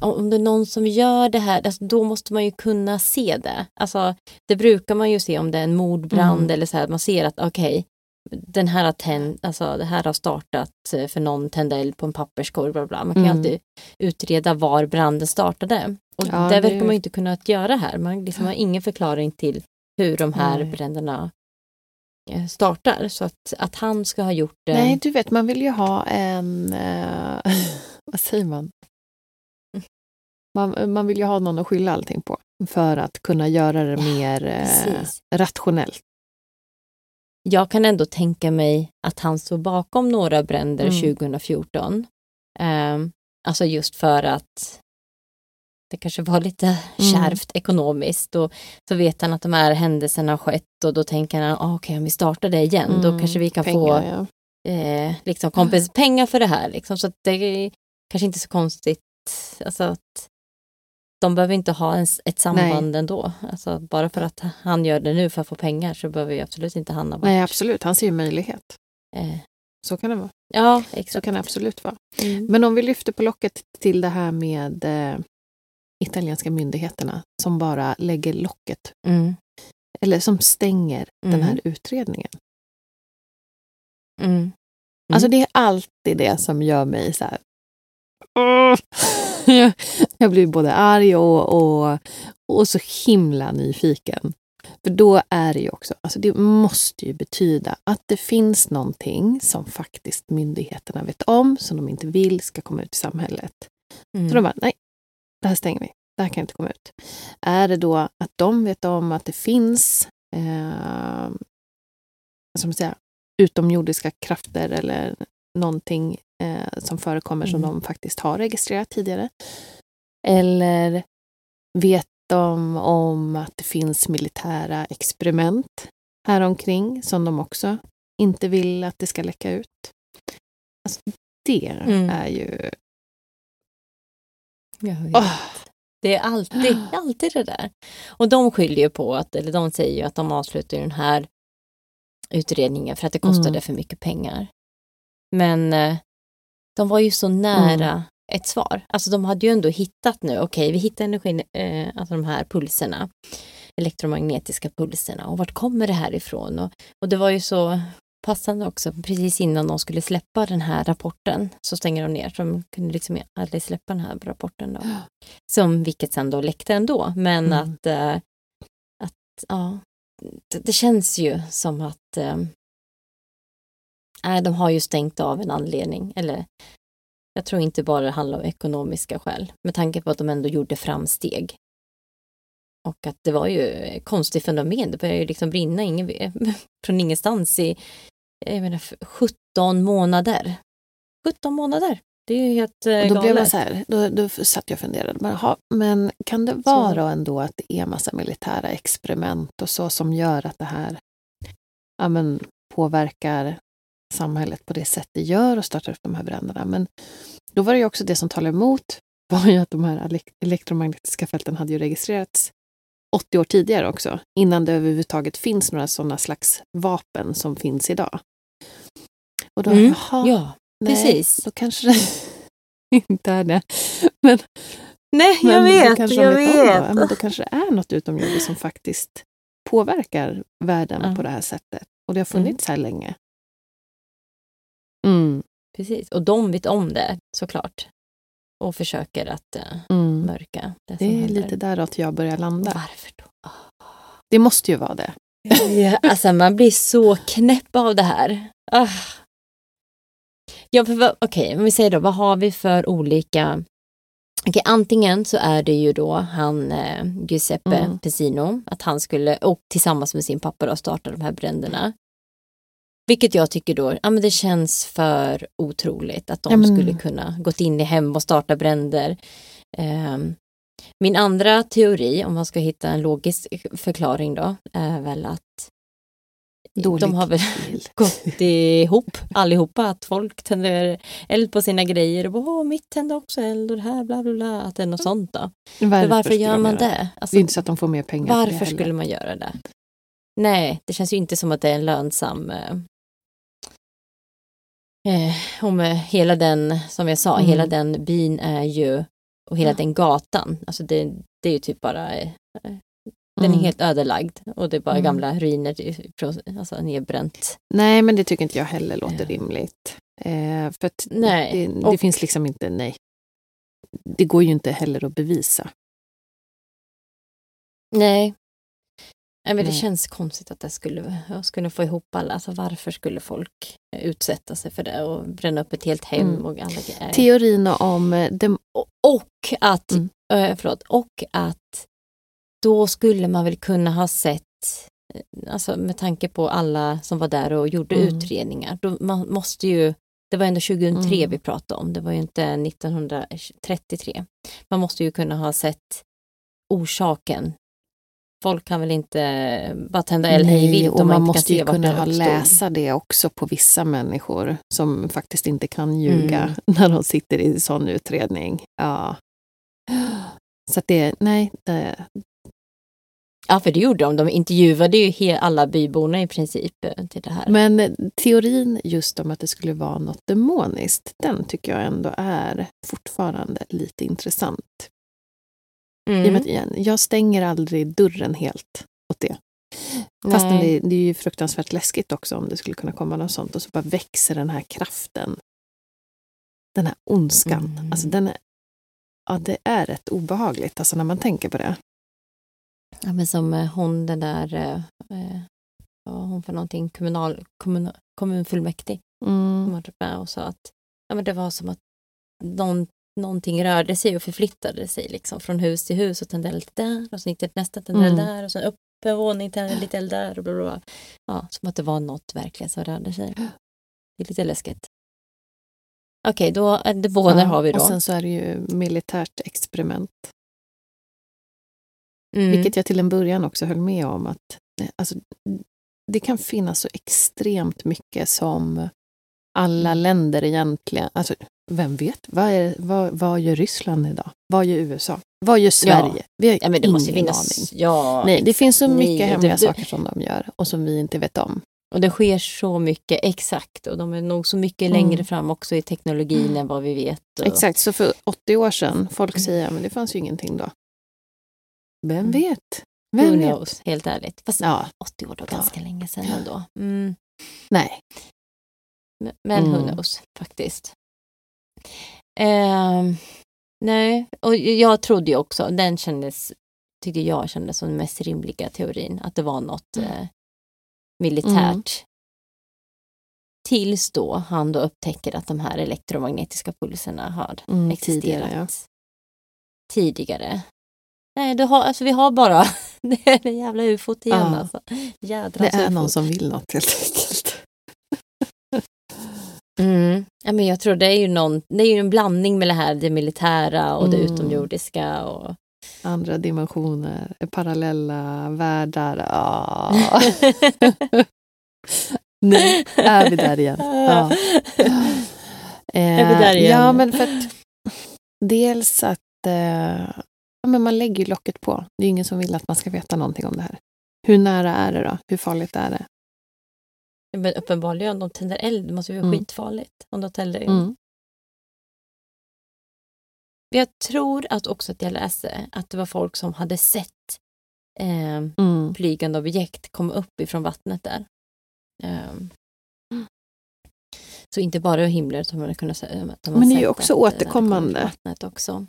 Om det är någon som gör det här, alltså då måste man ju kunna se det. Alltså, det brukar man ju se om det är en mordbrand Mm. eller så här, man ser att okej, den här har tänd, alltså det här har startat eh, för någon tände eld på en papperskorg, bla bla. Man kan Mm. alltid utreda var branden startade. Och Ja, det verkar man inte kunna göra här. Man liksom har ingen förklaring till hur de här Nej. bränderna eh, startar. Så att, att han ska ha gjort det. Nej, du vet, man vill ju ha en... Eh, vad säger man? man? Man vill ju ha någon att skylla allting på för att kunna göra det mer eh, rationellt. Jag kan ändå tänka mig att han stod bakom några bränder Mm. 2014. Ehm, alltså just för att det kanske var lite Mm. kärvt ekonomiskt och så vet han att de här händelserna har skett och då tänker han, ah, okej om vi startar det igen då Mm, kanske vi kan pengar, få ja. eh, liksom kompens- pengar för det här. Liksom. Så att det är kanske inte så konstigt. Alltså att de behöver inte ha ens ett samband ändå. Alltså, bara för att han gör det nu för att få pengar så behöver ju absolut inte han ha varit. Nej, absolut. Han ser ju möjlighet. Eh, Så kan det vara. ja, Så exakt. kan det absolut vara. Mm. Men om vi lyfter på locket till det här med eh, italienska myndigheterna som bara lägger locket Mm. eller som stänger den Mm. här utredningen. Mm. Alltså det är alltid det som gör mig så här... Jag- Jag blir både arg och, och, och så himla nyfiken. För då är det ju också, alltså det måste ju betyda att det finns någonting som faktiskt myndigheterna vet om, som de inte vill ska komma ut i samhället. Mm. Så de bara, nej, det här stänger vi. Det här kan inte komma ut. Är det då att de vet om att det finns eh, man säga, utomjordiska krafter eller någonting eh, som förekommer som Mm. de faktiskt har registrerat tidigare? Eller vet de om att det finns militära experiment här omkring som de också inte vill att det ska läcka ut? Alltså, det Mm. är ju... Åh, Det är alltid, alltid det där. Och de skyller ju på att, eller de säger ju att de avslutar den här utredningen för att det kostade Mm. för mycket pengar. Men eh, de var ju så nära ett svar. Alltså de hade ju ändå hittat nu, okej vi hittar energin, eh, alltså de här pulserna, elektromagnetiska pulserna och vart kommer det här ifrån? Och, och det var ju så passande också, precis innan de skulle släppa den här rapporten så stänger de ner, så de kunde liksom aldrig släppa den här rapporten då. Som vilket sen då läckte ändå, men Mm. att, eh, att ja, det, det känns ju som att eh, nej, de har ju stängt av en anledning, eller jag tror inte bara det handlar om ekonomiska skäl, med tanke på att de ändå gjorde framsteg. Och att det var ju ett konstigt fenomen, det började ju liksom brinna ingen, från ingenstans i jag menar, 17 månader. 17 månader! Det är ju helt eh, Och då blev galet. jag så här, då, då satt jag och funderade, men, ha, men kan det vara ändå att det är massa militära experiment och så som gör att det här ja, men, påverkar samhället på det sätt det gör och startar upp de här bränderna. Men då var det ju också det som talar emot var ju att de här elektromagnetiska fälten hade ju registrerats 80 år tidigare också, innan det överhuvudtaget finns några sådana slags vapen som finns idag. Och då, Mm, jaha, ja, nej, precis. Då kanske det inte är det. Men, Nej, men jag då vet, jag Då. Vet. Men då kanske det är något utomjordiskt som faktiskt påverkar världen Ja. på det här sättet. Och det har funnits här länge. Mm, Precis, och de vet om det såklart. Och försöker att uh, mm. mörka det, Det är händer. lite däråt jag börjar landa. Varför då? Det måste ju vara det. Ja, alltså man blir så knäpp av det här. Ah. Ja, okej, om vi säger då, vad har vi för olika... Okej, antingen så är det ju då han eh, Giuseppe Mm. Pesino, att han skulle, och tillsammans med sin pappa då, starta de här bränderna. Vilket jag tycker då, ja men det känns för otroligt att de men- skulle kunna gått in i hem och starta bränder. Ehm, min andra teori, om man ska hitta en logisk förklaring då, är väl att Dålig de har väl gått ihop allihopa, att folk tänder eld på sina grejer och bara, åh, mitt tände också eld och det här, bla bla bla, att det är något sånt då. Varför, varför gör man göra det? Det Alltså, är inte så att de får mer pengar för det varför skulle man göra det? Nej, det känns ju inte som att det är en lönsam eh, eh, om hela den, som jag sa, Mm. hela den byn är ju, och hela Ja. den gatan, alltså det, det är ju typ bara, eh, den är Mm. helt ödelagd och det är bara Mm. gamla ruiner, alltså nedbränt. Nej, men det tycker inte jag heller låter Ja. rimligt. Eh, för att Nej, det, det och- finns liksom inte, nej. Det går ju inte heller att bevisa. Nej. Nej, men det Nej. känns konstigt att det skulle, jag skulle få ihop alla. Alltså varför skulle folk utsätta sig för det och bränna upp ett helt hem Mm. och alla grejer. Teorin om eh, dem, Och att, Mm. eh, förlåt, och att då skulle man väl kunna ha sett, eh, alltså med tanke på alla som var där och gjorde Mm. utredningar, då man måste ju, det var ändå 2003 Mm. vi pratade om, det var ju inte 1933. Man måste ju kunna ha sett orsaken. Folk kan väl inte bara tända eld hej vilt och man kan måste ju kunna läsa det också på vissa människor som faktiskt inte kan ljuga Mm. när de sitter i sån utredning. Ja. Så att det, nej, det, Ja, för det gjorde de. De intervjuade ju alla byborna i princip eh, till det här. Men eh, teorin just om att det skulle vara något demoniskt, den tycker jag ändå är fortfarande lite intressant. Mm. igen, jag stänger aldrig dörren helt åt det. Nej. det, det är ju fruktansvärt läskigt också om det skulle kunna komma något sånt och så bara växer den här kraften. Den här ondskan. Mm. Alltså den är, ja, det är rätt obehagligt alltså när man tänker på det. Ja, men som eh, hon den där, eh, eh, hon för någonting, kommunal, kommun, kommunfullmäktig, Mm. som var med och sa att ja, men det var som att någon, någonting rörde sig och förflyttade sig liksom från hus till hus och tände eld där och så gick det till nästa tände eld Mm. där och sen upp en våning tände lite eld där och bla, bla, bla. Ja, som att det var något verkligen som rörde sig. Det är lite läskigt. Okej, då eh, demoner Ja, har vi då. Och sen så är det ju militärt experiment. Mm. Vilket jag till en början också höll med om att eh, alltså, det kan finnas så extremt mycket som alla Mm. länder egentligen, alltså vem vet, vad, är, vad, vad gör Ryssland idag? Vad gör USA? Vad gör Sverige? Vi har ja, men det ingen måste finnas, aning. ja, Nej, det finns så mycket Nej, hemliga det- saker som de gör och som vi inte vet om. Och det sker så mycket, exakt. Och de är nog så mycket Mm. längre fram också i teknologin än vad vi vet. Och, Exakt, så för 80 år sedan, Mm. folk säger men det fanns ju ingenting då. Vem Mm. vet? Who Vem vet? knows, helt ärligt. Fast Ja, 80 år då, Ja. ganska länge sedan ändå. Mm. nej. Men, men who Mm. knows, faktiskt. Ehm, nej, och jag trodde ju också, den kändes, tycker jag kändes som den mest rimliga teorin, att det var något eh, militärt. Mm. Tills då han då upptäcker att de här elektromagnetiska pulserna har Mm, existerat tidigare, ja. tidigare. Nej, det har, alltså vi har bara det är det jävla ufot igen Ja. alltså. Jädrans Det är någon ufot. som vill något helt enkelt. Mm. Ja, men jag tror det är ju någon, det är ju en blandning med det här det militära och det Mm. utomjordiska. Och... Andra dimensioner, parallella världar. Ah. nu är vi där igen. Ja. Är vi där igen? Ja, men för att dels att eh, ja, men man lägger locket på. Det är ingen som vill att man ska veta någonting om det här. Hur nära är det då? Hur farligt är det? Men uppenbarligen om de tänder eld, det måste ju vara Mm. skitfarligt om de tänder eld. Mm. Jag tror att också att jag läste att det var folk som hade sett eh, Mm. flygande objekt komma upp ifrån vattnet där. Ehm. Så inte bara himlen utan man kunde säga att de Men det är ju också eh, återkommande. Vattnet också.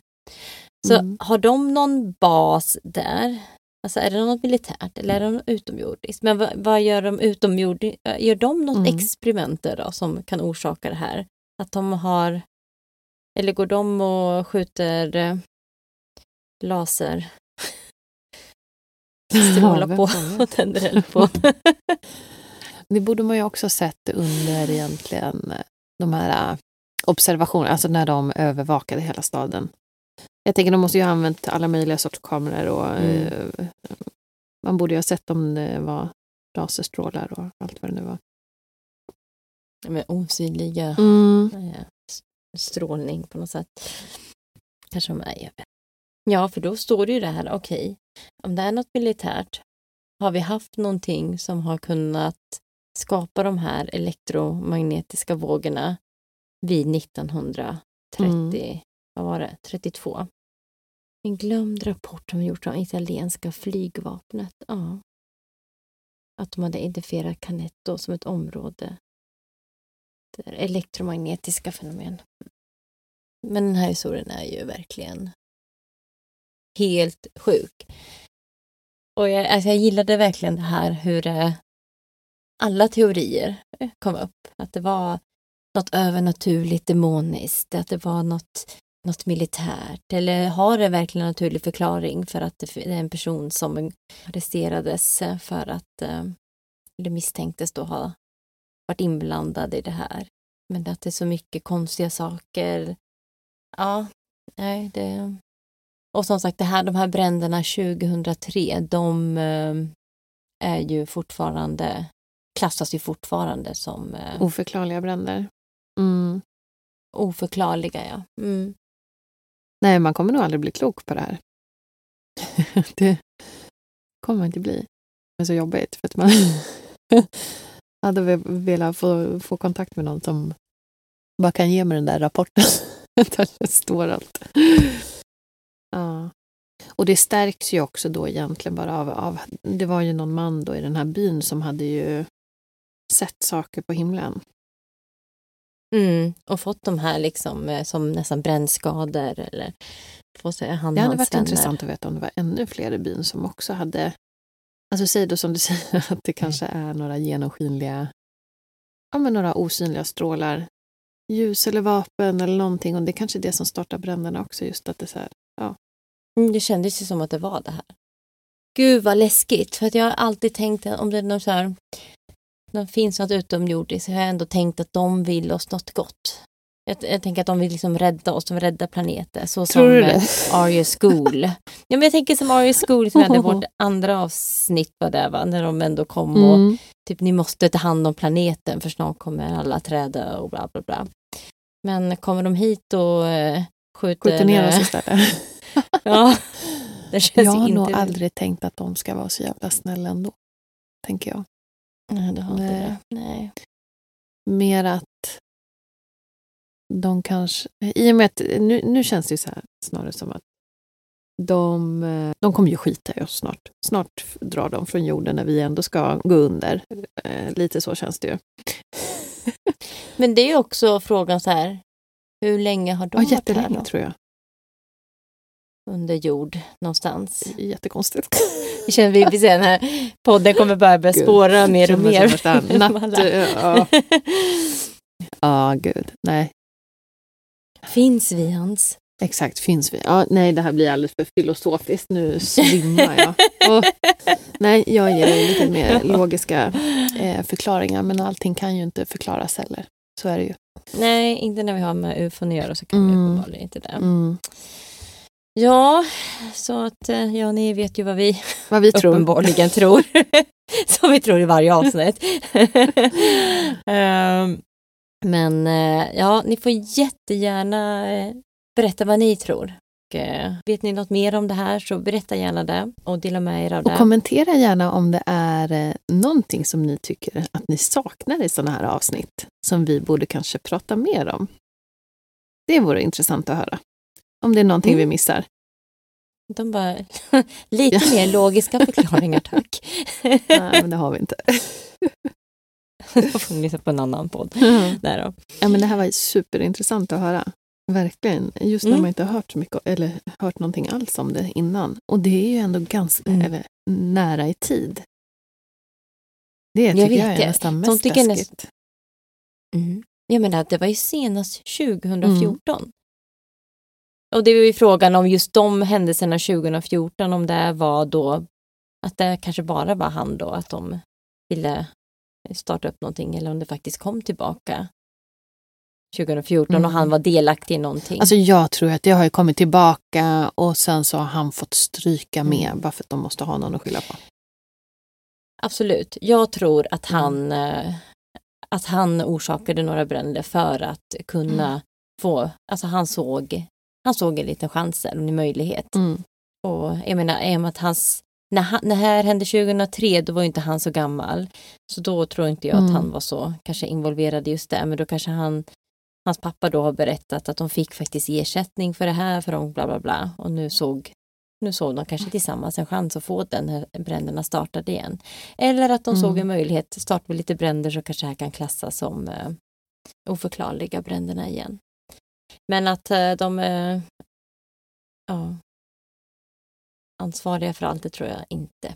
Så Mm. har de någon bas där? Alltså är det något militärt eller är det något utomjordiskt? Men vad, vad gör de utomjordiskt? Gör de något Mm. experimenter då som kan orsaka det här? Att de har... Eller går de och skjuter eh, laser? Strålar på och tänder eld på. Det borde man ju också sett under egentligen eh, de här eh, observationerna, alltså när de övervakade hela staden. Jag tänker de måste ju ha använt alla möjliga sorts kameror och Mm. eh, man borde ju ha sett om det var laserstrålar och allt vad det nu var. Med osynliga Mm. eh, strålning på något sätt. Kanske de är. Ja, för då står det ju det här, okej, om det är något militärt, har vi haft någonting som har kunnat skapa de här elektromagnetiska vågorna vid 1930, Mm. vad var det, 32? En glömd rapport som gjorts av italienska flygvapnet. Ja. Att de hade identifierat Canetto som ett område där elektromagnetiska fenomen. Men den här historien är ju verkligen helt sjuk. Och jag, alltså jag gillade verkligen det här hur eh, alla teorier eh, kom upp. Att det var något övernaturligt demoniskt, att det var något, något militärt. Eller har det verkligen en naturlig förklaring för att det är en person som arresterades för att, eh, eller misstänktes då ha varit inblandad i det här. Men att det är så mycket konstiga saker. Ja, nej, det... Och som sagt, det här, de här bränderna 2003, de eh, är ju fortfarande, klassas ju fortfarande som eh, Oförklarliga bränder. Mm. oförklarliga. Ja. Mm. Nej, man kommer nog aldrig bli klok på det här. det kommer man inte bli. Det är så jobbigt för att man hade velat få, få kontakt med någon som bara kan ge mig den där rapporten där det står allt. Ja. Och det stärks ju också då egentligen bara av, av, det var ju någon man då i den här byn som hade ju sett saker på himlen. Mm. Och fått de här liksom eh, som nästan brännskador eller få sig han Det hade varit vänner. intressant att veta om det var ännu fler i byn som också hade... Alltså säg då som du säger att det kanske är några genomskinliga, ja men några osynliga strålar, ljus eller vapen eller någonting och det är kanske är det som startar bränderna också, just att det så här, Mm, Det kändes ju som att det var det här. Gud vad läskigt, för att jag har alltid tänkt om det är någon så här, det finns något utomjordiskt så har jag ändå tänkt att de vill oss något gott. Jag, jag tänker att de vill liksom rädda oss, de vill rädda planeter. Så Tror som eh? Arya School. ja, men jag tänker som Arya School som hade vårt andra avsnitt var det, va? när de ändå kom och mm. typ ni måste ta hand om planeten för snart kommer alla träda och bla bla bla. Men kommer de hit och eh, skjuter... skjuter ner oss istället. Ja, det känns jag har inte... nog aldrig tänkt att de ska vara så jävla snälla ändå, tänker jag. Nej, det har inte Nej. det. Nej. Mer att de kanske... I och med att nu, nu känns det ju så här snarare som att de, eh, de kommer ju skita i oss snart. Snart drar de från jorden när vi ändå ska gå under. Eh, lite så känns det ju. Men det är också frågan så här, hur länge har de Ja, varit här jättelänge då? tror jag. Under jord någonstans? Jättekonstigt. Det känner vi, vi ser den här podden kommer börja börja Gud, spåra mer och mer. Natt, ja, ja, gud. Nej, Finns vi Hans? exakt. Finns vi? Ja, nej, det här blir alldeles för filosofiskt. Nu svimmar jag. Och, nej, jag ger lite mer logiska eh, förklaringar, men allting kan ju inte förklaras heller. Så är det ju. Nej, inte när vi har med ufon att göra så kan vi Mm. uppenbarligen inte det. Mm. Ja, så att eh, ja, ni vet ju vad vi Vad vi tror. uppenbarligen tror. Som vi tror i varje avsnitt. Ehm, men eh, ja, ni får jättegärna eh, berätta vad ni tror. Och, vet ni något mer om det här så berätta gärna det och dela med er av Och det. kommentera gärna om det är någonting som ni tycker att ni saknar i sådana här avsnitt som vi borde kanske prata mer om. Det vore intressant att höra. Om det är någonting Mm. vi missar. De bara, lite mer logiska förklaringar tack. Nej, men det har vi inte. Då får ni lyssna på en annan podd. Där då. Ja, men det här var superintressant att höra. Verkligen. Just när Mm. man inte har hört så mycket eller hört någonting alls om det innan. Och det är ju ändå ganska Mm. nära i tid. Det Jag tycker vet jag är det. nästan mest tycker näst- läskigt. Mm. Jag menar, det var ju senast 2014. Mm. Och det var ju frågan om just de händelserna 2014, om det var då att det kanske bara var han då, att de ville starta upp någonting eller om det faktiskt kom tillbaka 2014 och Mm. han var delaktig i någonting. Alltså jag tror att det har ju kommit tillbaka och sen så har han fått stryka Mm. med bara för att de måste ha någon att skylla på. Absolut. Jag tror att Mm. han, eh, att han orsakade några bränder för att kunna Mm. få, alltså han såg, han såg en liten chans eller en möjlighet. Mm. Och jag menar, i och med att hans, när, han, när det här hände 2003, då var ju inte han så gammal. Så då tror inte jag Mm. att han var så kanske involverad i just det, men då kanske han, hans pappa då har berättat att de fick faktiskt ersättning för det här, för de bla bla bla. Och nu såg, nu såg de kanske tillsammans en chans att få den här bränderna startade igen. Eller att de Mm. såg en möjlighet, starta med lite bränder så kanske det här kan klassas som eh, oförklarliga bränderna igen. Men att eh, de eh, ja, ansvariga för allt, det tror jag inte.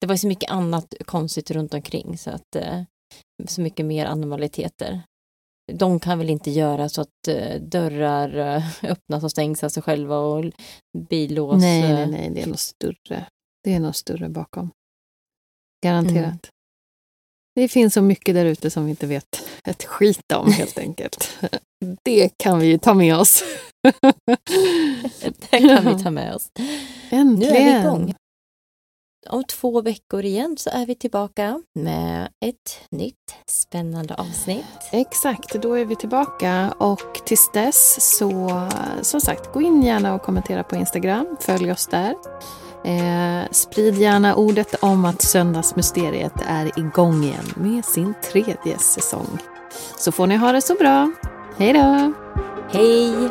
Det var så mycket annat konstigt runt omkring så att eh, så mycket mer anormaliteter. De kan väl inte göra så att eh, dörrar öppnas och stängs av sig själva och billås. Nej, nej, nej, det är något större. Det är något större bakom. Garanterat. Mm. Det finns så mycket där ute som vi inte vet ett skit om helt enkelt. Det kan vi ju ta med oss. Det kan vi ta med oss. Äntligen! Nu är vi igång. Om två veckor igen så är vi tillbaka med ett nytt spännande avsnitt. Exakt, då är vi tillbaka och tills dess så som sagt gå in gärna och kommentera på Instagram, följ oss där. Eh, sprid gärna ordet om att Söndagsmysteriet är igång igen med sin tredje säsong. Så får ni ha det så bra. Hej då! Hej!